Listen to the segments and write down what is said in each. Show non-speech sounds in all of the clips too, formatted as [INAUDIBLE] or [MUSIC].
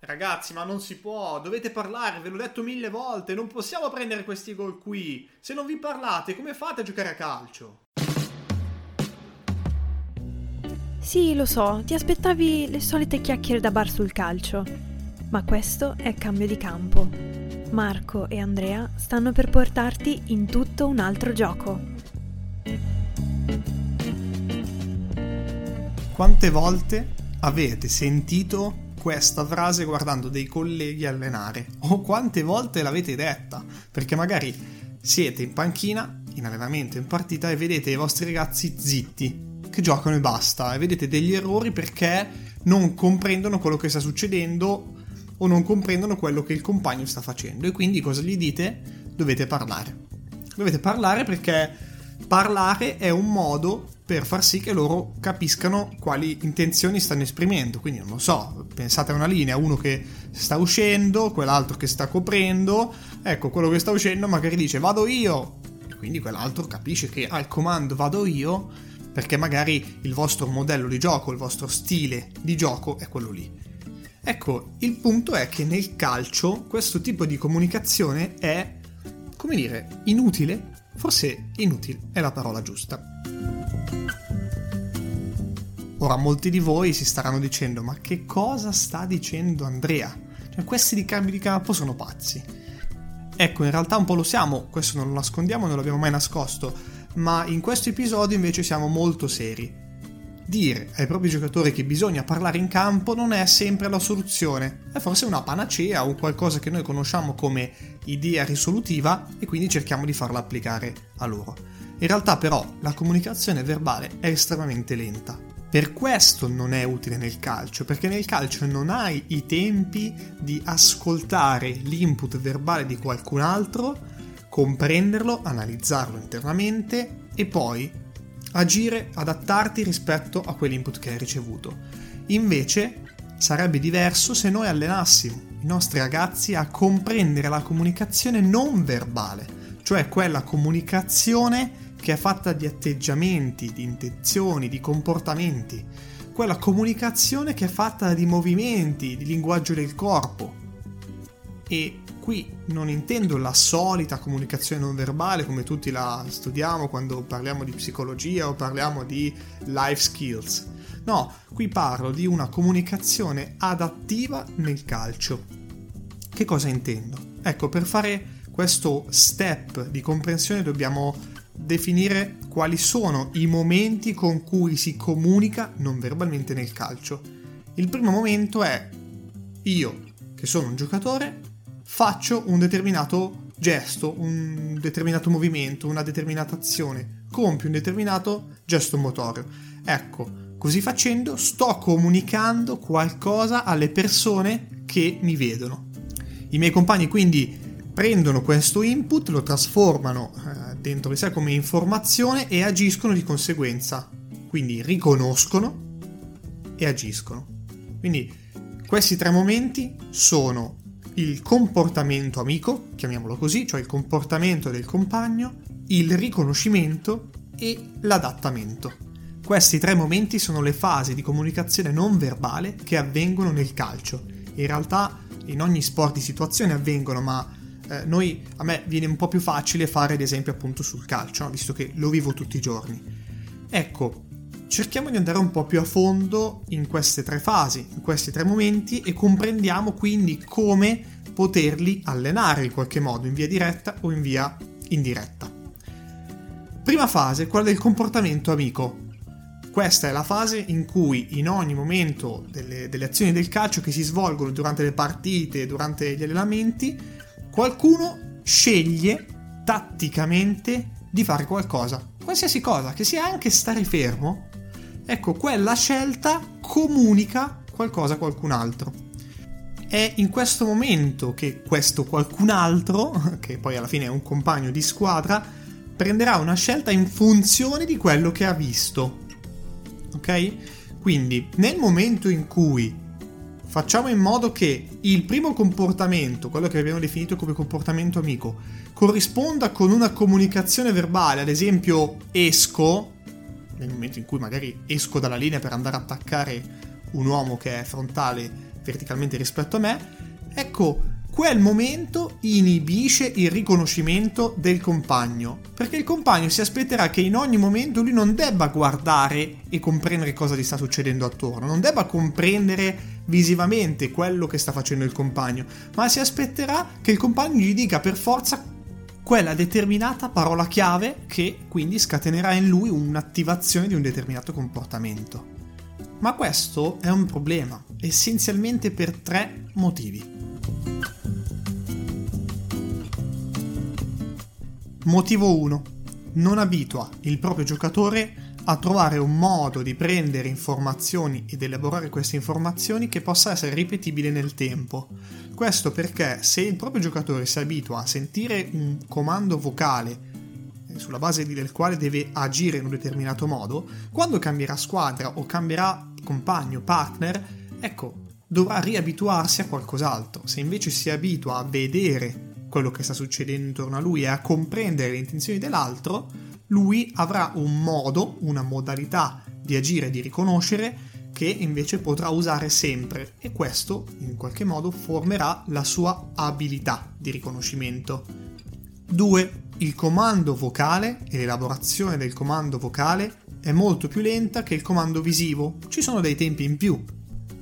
Ragazzi, ma non si può, dovete parlare, ve l'ho detto mille volte, non possiamo prendere questi gol qui. Se non vi parlate, come fate a giocare a calcio? Sì, lo so, ti aspettavi le solite chiacchiere da bar sul calcio. Ma questo è cambio di campo. Marco e Andrea stanno per portarti in tutto un altro gioco. Quante volte avete sentito questa frase guardando dei colleghi allenare o quante volte l'avete detta perché magari siete in panchina in allenamento in partita e vedete i vostri ragazzi zitti che giocano e basta e vedete degli errori perché non comprendono quello che sta succedendo o non comprendono quello che il compagno sta facendo e quindi cosa gli dite? Dovete parlare. Dovete parlare perché parlare è un modo per far sì che loro capiscano quali intenzioni stanno esprimendo. Quindi non lo so, pensate a una linea, uno che sta uscendo, quell'altro che sta coprendo, ecco, quello che sta uscendo magari dice vado io, e quindi quell'altro capisce che al comando vado io perché magari il vostro modello di gioco, il vostro stile di gioco è quello lì. Ecco, il punto è che nel calcio questo tipo di comunicazione è, come dire, inutile Forse inutile è la parola giusta. Ora molti di voi si staranno dicendo ma che cosa sta dicendo Andrea? Cioè questi di cambi di campo sono pazzi. Ecco, in realtà un po' lo siamo, questo non lo nascondiamo, non l'abbiamo mai nascosto, ma in questo episodio invece siamo molto seri dire ai propri giocatori che bisogna parlare in campo non è sempre la soluzione, è forse una panacea o qualcosa che noi conosciamo come idea risolutiva e quindi cerchiamo di farla applicare a loro. In realtà però la comunicazione verbale è estremamente lenta. Per questo non è utile nel calcio, perché nel calcio non hai i tempi di ascoltare l'input verbale di qualcun altro, comprenderlo, analizzarlo internamente e poi agire, adattarti rispetto a quell'input che hai ricevuto. Invece sarebbe diverso se noi allenassimo i nostri ragazzi a comprendere la comunicazione non verbale, cioè quella comunicazione che è fatta di atteggiamenti, di intenzioni, di comportamenti, quella comunicazione che è fatta di movimenti, di linguaggio del corpo. E qui non intendo la solita comunicazione non verbale come tutti la studiamo quando parliamo di psicologia o parliamo di life skills. No, qui parlo di una comunicazione adattiva nel calcio. Che cosa intendo? Ecco, per fare questo step di comprensione dobbiamo definire quali sono i momenti con cui si comunica non verbalmente nel calcio. Il primo momento è io, che sono un giocatore, faccio un determinato gesto, un determinato movimento, una determinata azione, compio un determinato gesto motorio. Ecco, così facendo sto comunicando qualcosa alle persone che mi vedono. I miei compagni quindi prendono questo input, lo trasformano eh, dentro di sé come informazione e agiscono di conseguenza. Quindi riconoscono e agiscono. Quindi questi tre momenti sono il comportamento amico, chiamiamolo così, cioè il comportamento del compagno, il riconoscimento e l'adattamento. Questi tre momenti sono le fasi di comunicazione non verbale che avvengono nel calcio. In realtà in ogni sport di situazione avvengono, ma eh, noi, a me viene un po' più facile fare ad esempio appunto sul calcio, no? visto che lo vivo tutti i giorni. Ecco, cerchiamo di andare un po' più a fondo in queste tre fasi, in questi tre momenti e comprendiamo quindi come poterli allenare in qualche modo, in via diretta o in via indiretta. Prima fase, quella del comportamento amico. Questa è la fase in cui in ogni momento delle, delle azioni del calcio che si svolgono durante le partite, durante gli allenamenti, qualcuno sceglie tatticamente di fare qualcosa, qualsiasi cosa, che sia anche stare fermo ecco, quella scelta comunica qualcosa a qualcun altro. È in questo momento che questo qualcun altro, [LAUGHS] che poi alla fine è un compagno di squadra, prenderà una scelta in funzione di quello che ha visto. Ok? Quindi nel momento in cui facciamo in modo che il primo comportamento, quello che abbiamo definito come comportamento amico, corrisponda con una comunicazione verbale, ad esempio esco, nel momento in cui magari esco dalla linea per andare a attaccare un uomo che è frontale verticalmente rispetto a me, ecco, quel momento inibisce il riconoscimento del compagno, perché il compagno si aspetterà che in ogni momento lui non debba guardare e comprendere cosa gli sta succedendo attorno, non debba comprendere visivamente quello che sta facendo il compagno, ma si aspetterà che il compagno gli dica per forza quella determinata parola chiave che quindi scatenerà in lui un'attivazione di un determinato comportamento. Ma questo è un problema, essenzialmente per tre motivi. Motivo 1. Non abitua il proprio giocatore a trovare un modo di prendere informazioni ed elaborare queste informazioni che possa essere ripetibile nel tempo. Questo perché se il proprio giocatore si abitua a sentire un comando vocale eh, sulla base del quale deve agire in un determinato modo, quando cambierà squadra o cambierà compagno, partner, ecco, dovrà riabituarsi a qualcos'altro. Se invece si abitua a vedere quello che sta succedendo intorno a lui e a comprendere le intenzioni dell'altro, lui avrà un modo, una modalità di agire, di riconoscere che invece potrà usare sempre e questo in qualche modo formerà la sua abilità di riconoscimento. 2. Il comando vocale e l'elaborazione del comando vocale è molto più lenta che il comando visivo, ci sono dei tempi in più.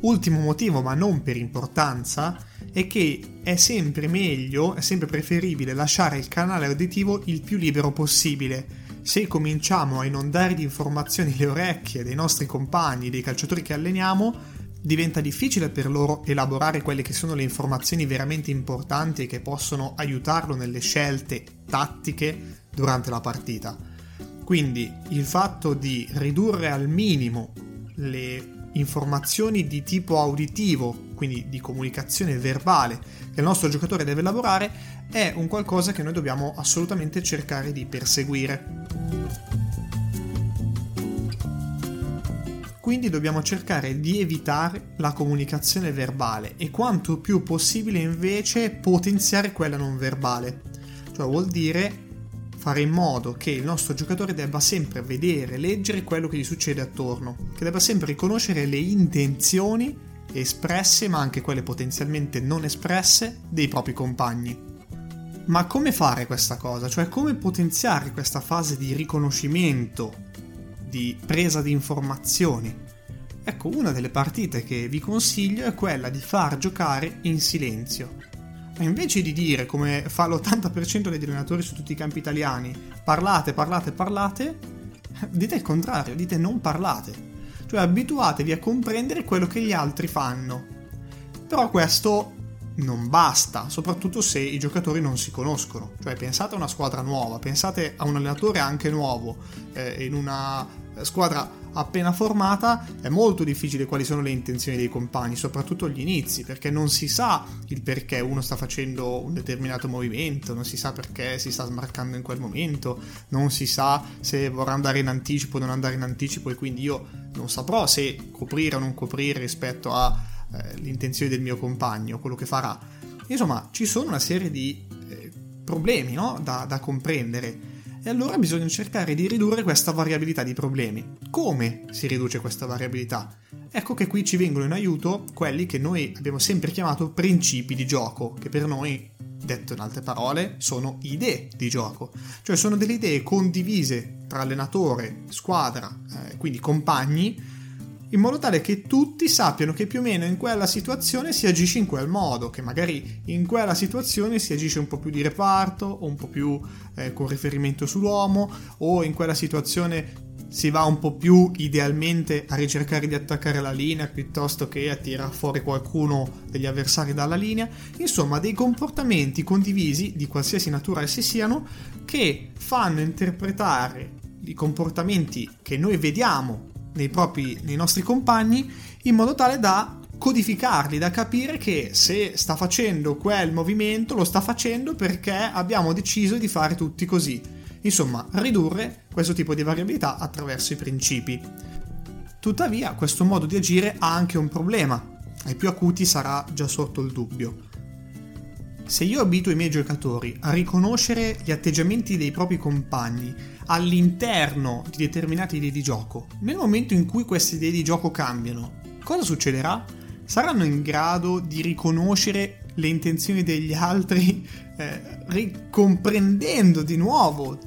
Ultimo motivo, ma non per importanza, è che è sempre meglio, è sempre preferibile lasciare il canale uditivo il più libero possibile. Se cominciamo a inondare di informazioni le orecchie dei nostri compagni, dei calciatori che alleniamo, diventa difficile per loro elaborare quelle che sono le informazioni veramente importanti e che possono aiutarlo nelle scelte tattiche durante la partita. Quindi il fatto di ridurre al minimo le informazioni di tipo auditivo, quindi di comunicazione verbale, che il nostro giocatore deve elaborare, è un qualcosa che noi dobbiamo assolutamente cercare di perseguire. Quindi dobbiamo cercare di evitare la comunicazione verbale e quanto più possibile invece potenziare quella non verbale. Cioè vuol dire fare in modo che il nostro giocatore debba sempre vedere, leggere quello che gli succede attorno, che debba sempre riconoscere le intenzioni espresse, ma anche quelle potenzialmente non espresse, dei propri compagni. Ma come fare questa cosa? Cioè come potenziare questa fase di riconoscimento, di presa di informazioni? Ecco, una delle partite che vi consiglio è quella di far giocare in silenzio. Ma invece di dire, come fa l'80% degli allenatori su tutti i campi italiani, parlate, parlate, parlate, dite il contrario, dite non parlate. Cioè abituatevi a comprendere quello che gli altri fanno. Però questo non basta, soprattutto se i giocatori non si conoscono. Cioè pensate a una squadra nuova, pensate a un allenatore anche nuovo, eh, in una squadra appena formata è molto difficile quali sono le intenzioni dei compagni, soprattutto agli inizi, perché non si sa il perché uno sta facendo un determinato movimento, non si sa perché si sta smarcando in quel momento, non si sa se vorrà andare in anticipo o non andare in anticipo e quindi io non saprò se coprire o non coprire rispetto alle eh, del mio compagno, quello che farà. Insomma, ci sono una serie di eh, problemi no? da, da comprendere e allora bisogna cercare di ridurre questa variabilità di problemi. Come si riduce questa variabilità? Ecco che qui ci vengono in aiuto quelli che noi abbiamo sempre chiamato principi di gioco, che per noi, detto in altre parole, sono idee di gioco, cioè sono delle idee condivise tra allenatore, squadra, eh, quindi compagni, in modo tale che tutti sappiano che più o meno in quella situazione si agisce in quel modo, che magari in quella situazione si agisce un po' più di reparto o un po' più eh, con riferimento sull'uomo o in quella situazione si va un po' più idealmente a ricercare di attaccare la linea piuttosto che a tirare fuori qualcuno degli avversari dalla linea, insomma dei comportamenti condivisi di qualsiasi natura essi siano che fanno interpretare i comportamenti che noi vediamo nei, propri, nei nostri compagni in modo tale da codificarli, da capire che se sta facendo quel movimento lo sta facendo perché abbiamo deciso di fare tutti così. Insomma, ridurre questo tipo di variabilità attraverso i principi. Tuttavia, questo modo di agire ha anche un problema. Ai più acuti sarà già sotto il dubbio. Se io abito i miei giocatori a riconoscere gli atteggiamenti dei propri compagni all'interno di determinate idee di gioco, nel momento in cui queste idee di gioco cambiano, cosa succederà? saranno in grado di riconoscere le intenzioni degli [LAUGHS] altri, eh, ricomprendendo di nuovo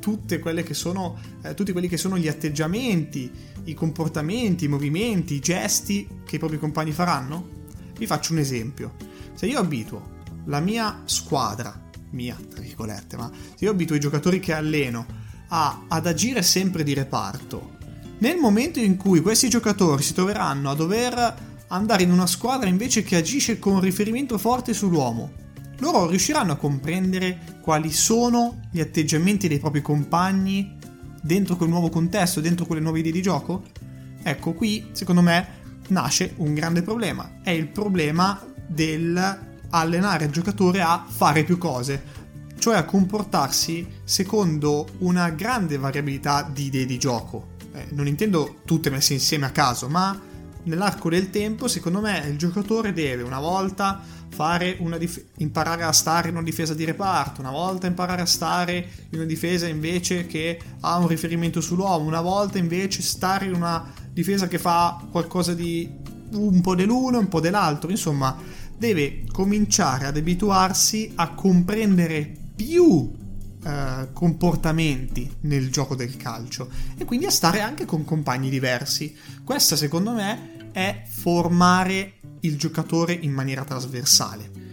sono, eh, tutti quelli che sono gli atteggiamenti, i comportamenti, i movimenti, i gesti che i propri compagni faranno? Vi faccio un esempio. Se io abituo la mia squadra, mia tra virgolette, ma se io abituo i giocatori che alleno a, ad agire sempre di reparto, nel momento in cui questi giocatori si troveranno a dover andare in una squadra invece che agisce con riferimento forte sull'uomo. Loro riusciranno a comprendere quali sono gli atteggiamenti dei propri compagni dentro quel nuovo contesto, dentro quelle nuove idee di gioco? Ecco, qui secondo me nasce un grande problema. È il problema del allenare il giocatore a fare più cose, cioè a comportarsi secondo una grande variabilità di idee di gioco. Eh, non intendo tutte messe insieme a caso, ma nell'arco del tempo, secondo me, il giocatore deve una volta dif- imparare a stare in una difesa di reparto, una volta imparare a stare in una difesa invece che ha un riferimento sull'uomo, una volta invece stare in una difesa che fa qualcosa di un po' dell'uno un po' dell'altro, insomma, deve cominciare ad abituarsi a comprendere più eh, comportamenti nel gioco del calcio e quindi a stare anche con compagni diversi. Questa secondo me è formare il giocatore in maniera trasversale.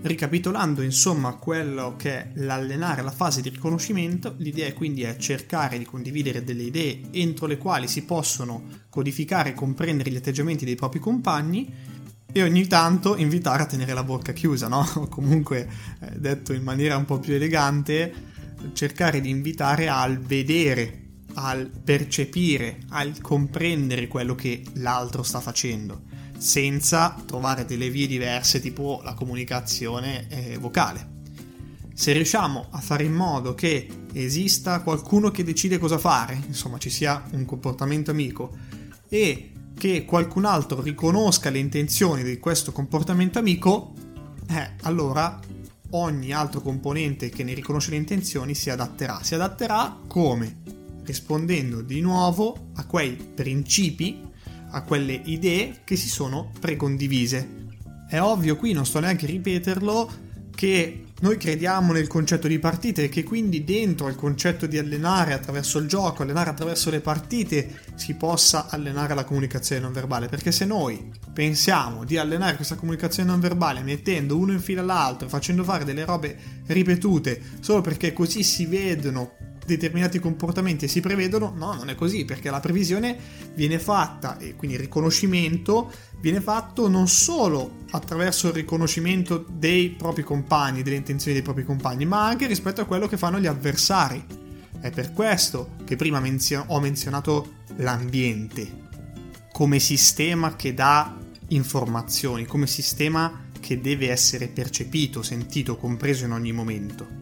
Ricapitolando insomma quello che è l'allenare la fase di riconoscimento, l'idea quindi è cercare di condividere delle idee entro le quali si possono codificare e comprendere gli atteggiamenti dei propri compagni e ogni tanto invitare a tenere la bocca chiusa, no? [LAUGHS] O comunque, eh, detto in maniera un po' più elegante, cercare di invitare al vedere, al percepire, al comprendere quello che l'altro sta facendo, senza trovare delle vie diverse tipo la comunicazione eh, vocale. Se riusciamo a fare in modo che esista qualcuno che decide cosa fare, insomma ci sia un comportamento amico, e che qualcun altro riconosca le intenzioni di questo comportamento amico, eh, allora ogni altro componente che ne riconosce le intenzioni si adatterà. Si adatterà come? Rispondendo di nuovo a quei principi, a quelle idee che si sono precondivise. È ovvio qui, non sto neanche a ripeterlo, che noi crediamo nel concetto di partite e che quindi dentro al concetto di allenare attraverso il gioco, allenare attraverso le partite, si possa allenare la comunicazione non verbale. Perché se noi pensiamo di allenare questa comunicazione non verbale mettendo uno in fila all'altro, facendo fare delle robe ripetute solo perché così si vedono determinati comportamenti e si prevedono, no, non è così, perché la previsione viene fatta e quindi il riconoscimento viene fatto non solo attraverso il riconoscimento dei propri compagni, delle intenzioni dei propri compagni, ma anche rispetto a quello che fanno gli avversari. È per questo che prima menzio- ho menzionato l'ambiente come sistema che dà informazioni, come sistema che deve essere percepito, sentito, compreso in ogni momento.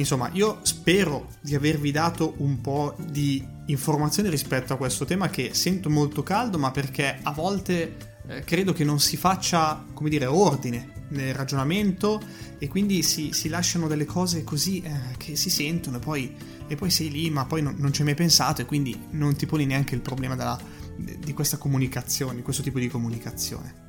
Insomma, io spero di avervi dato un po' di informazioni rispetto a questo tema che sento molto caldo, ma perché a volte eh, credo che non si faccia, come dire, ordine nel ragionamento e quindi si, si lasciano delle cose così eh, che si sentono e poi, e poi, sei lì, ma poi non, non ci hai mai pensato e quindi non ti poni neanche il problema della, di questa comunicazione, di questo tipo di comunicazione.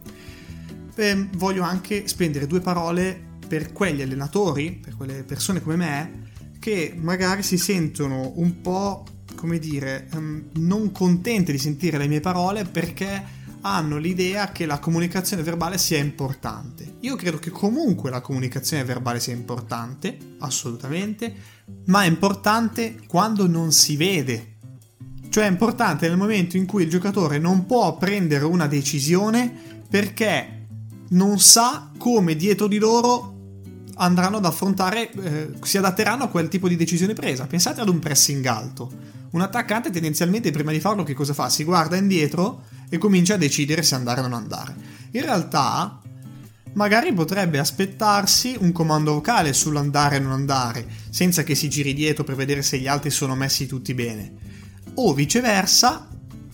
E voglio anche spendere due parole per quegli allenatori, per quelle persone come me, che magari si sentono un po', come dire, um, non contente di sentire le mie parole perché hanno l'idea che la comunicazione verbale sia importante. Io credo che comunque la comunicazione verbale sia importante, assolutamente, ma è importante quando non si vede. Cioè è importante nel momento in cui il giocatore non può prendere una decisione perché non sa come dietro di loro andranno ad affrontare, eh, si adatteranno a quel tipo di decisione presa. Pensate ad un pressing alto. Un attaccante tendenzialmente prima di farlo che cosa fa? Si guarda indietro e comincia a decidere se andare o non andare. In realtà magari potrebbe aspettarsi un comando vocale sull'andare e non andare, senza che si giri dietro per vedere se gli altri sono messi tutti bene. O viceversa,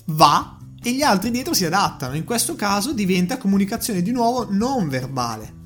va e gli altri dietro si adattano. In questo caso diventa comunicazione di nuovo non verbale.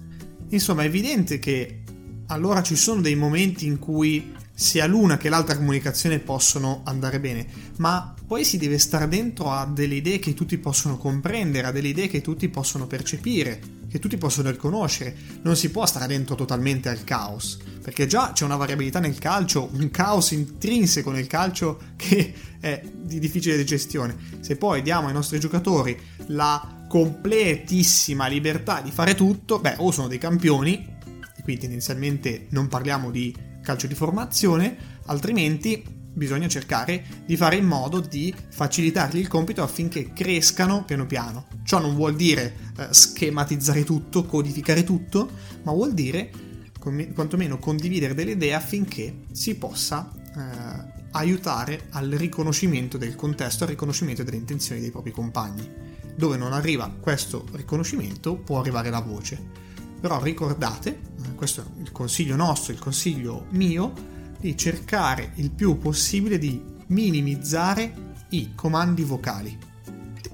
Insomma, è evidente che allora ci sono dei momenti in cui sia l'una che l'altra comunicazione possono andare bene, ma poi si deve stare dentro a delle idee che tutti possono comprendere, a delle idee che tutti possono percepire, che tutti possono riconoscere. Non si può stare dentro totalmente al caos, perché già c'è una variabilità nel calcio, un caos intrinseco nel calcio [LAUGHS] che è di difficile gestione. Se poi diamo ai nostri giocatori la completissima libertà di fare tutto, beh, o sono dei campioni, qui tendenzialmente non parliamo di calcio di formazione, altrimenti bisogna cercare di fare in modo di facilitargli il compito affinché crescano piano piano. Ciò non vuol dire eh, schematizzare tutto, codificare tutto, ma vuol dire com- quantomeno condividere delle idee affinché si possa eh, aiutare al riconoscimento del contesto, al riconoscimento delle intenzioni dei propri compagni. Dove non arriva questo riconoscimento può arrivare la voce. Però ricordate, eh, questo è il consiglio nostro, il consiglio mio, di cercare il più possibile di minimizzare i comandi vocali.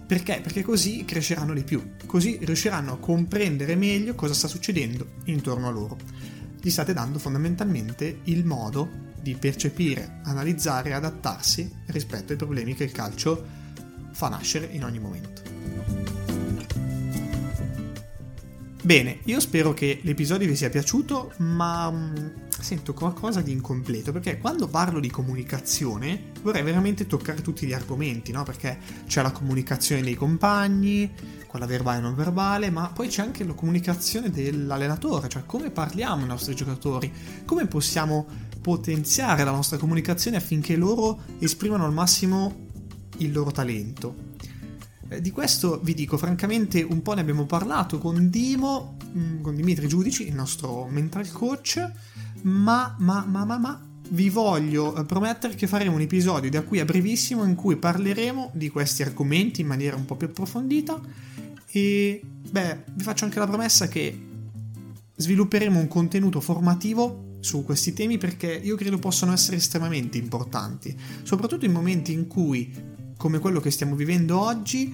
Perché? Perché così cresceranno di più, così riusciranno a comprendere meglio cosa sta succedendo intorno a loro. Gli state dando fondamentalmente il modo di percepire, analizzare e adattarsi rispetto ai problemi che il calcio fa nascere in ogni momento. Bene, io spero che l'episodio vi sia piaciuto, ma mh, mm, sento qualcosa di incompleto, perché quando parlo di comunicazione vorrei veramente toccare tutti gli argomenti, no? Perché c'è la comunicazione dei compagni, quella verbale e non verbale, ma poi c'è anche la comunicazione dell'allenatore, cioè come parliamo ai nostri giocatori, come possiamo potenziare la nostra comunicazione affinché loro esprimano al massimo il loro talento. Eh, di questo vi dico, francamente, un po' ne abbiamo parlato con Dimo, mm, con Dimitri Giudici, il nostro mental coach, ma, ma, ma, ma, ma, vi voglio eh, promettere che faremo un episodio da qui a brevissimo in cui parleremo di questi argomenti in maniera un po' più approfondita e, beh, vi faccio anche la promessa che svilupperemo un contenuto formativo su questi temi perché io credo possano essere estremamente importanti, soprattutto in momenti in cui come quello che stiamo vivendo oggi,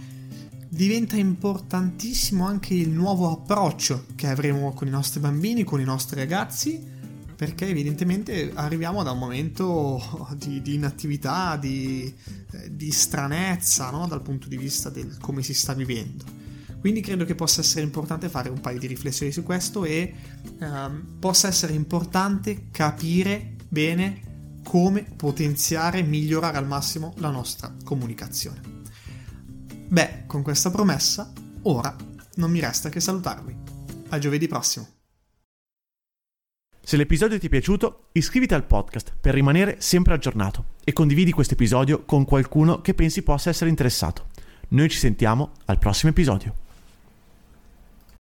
diventa importantissimo anche il nuovo approccio che avremo con i nostri bambini, con i nostri ragazzi, perché evidentemente arriviamo da un momento di, di inattività, di, eh, di stranezza no? dal punto di vista del come si sta vivendo. Quindi credo che possa essere importante fare un paio di riflessioni su questo e ehm, possa essere importante capire bene come potenziare e migliorare al massimo la nostra comunicazione. Beh, con questa promessa, ora non mi resta che salutarvi. A giovedì prossimo. Se l'episodio ti è piaciuto, iscriviti al podcast per rimanere sempre aggiornato e condividi questo episodio con qualcuno che pensi possa essere interessato. Noi ci sentiamo al prossimo episodio.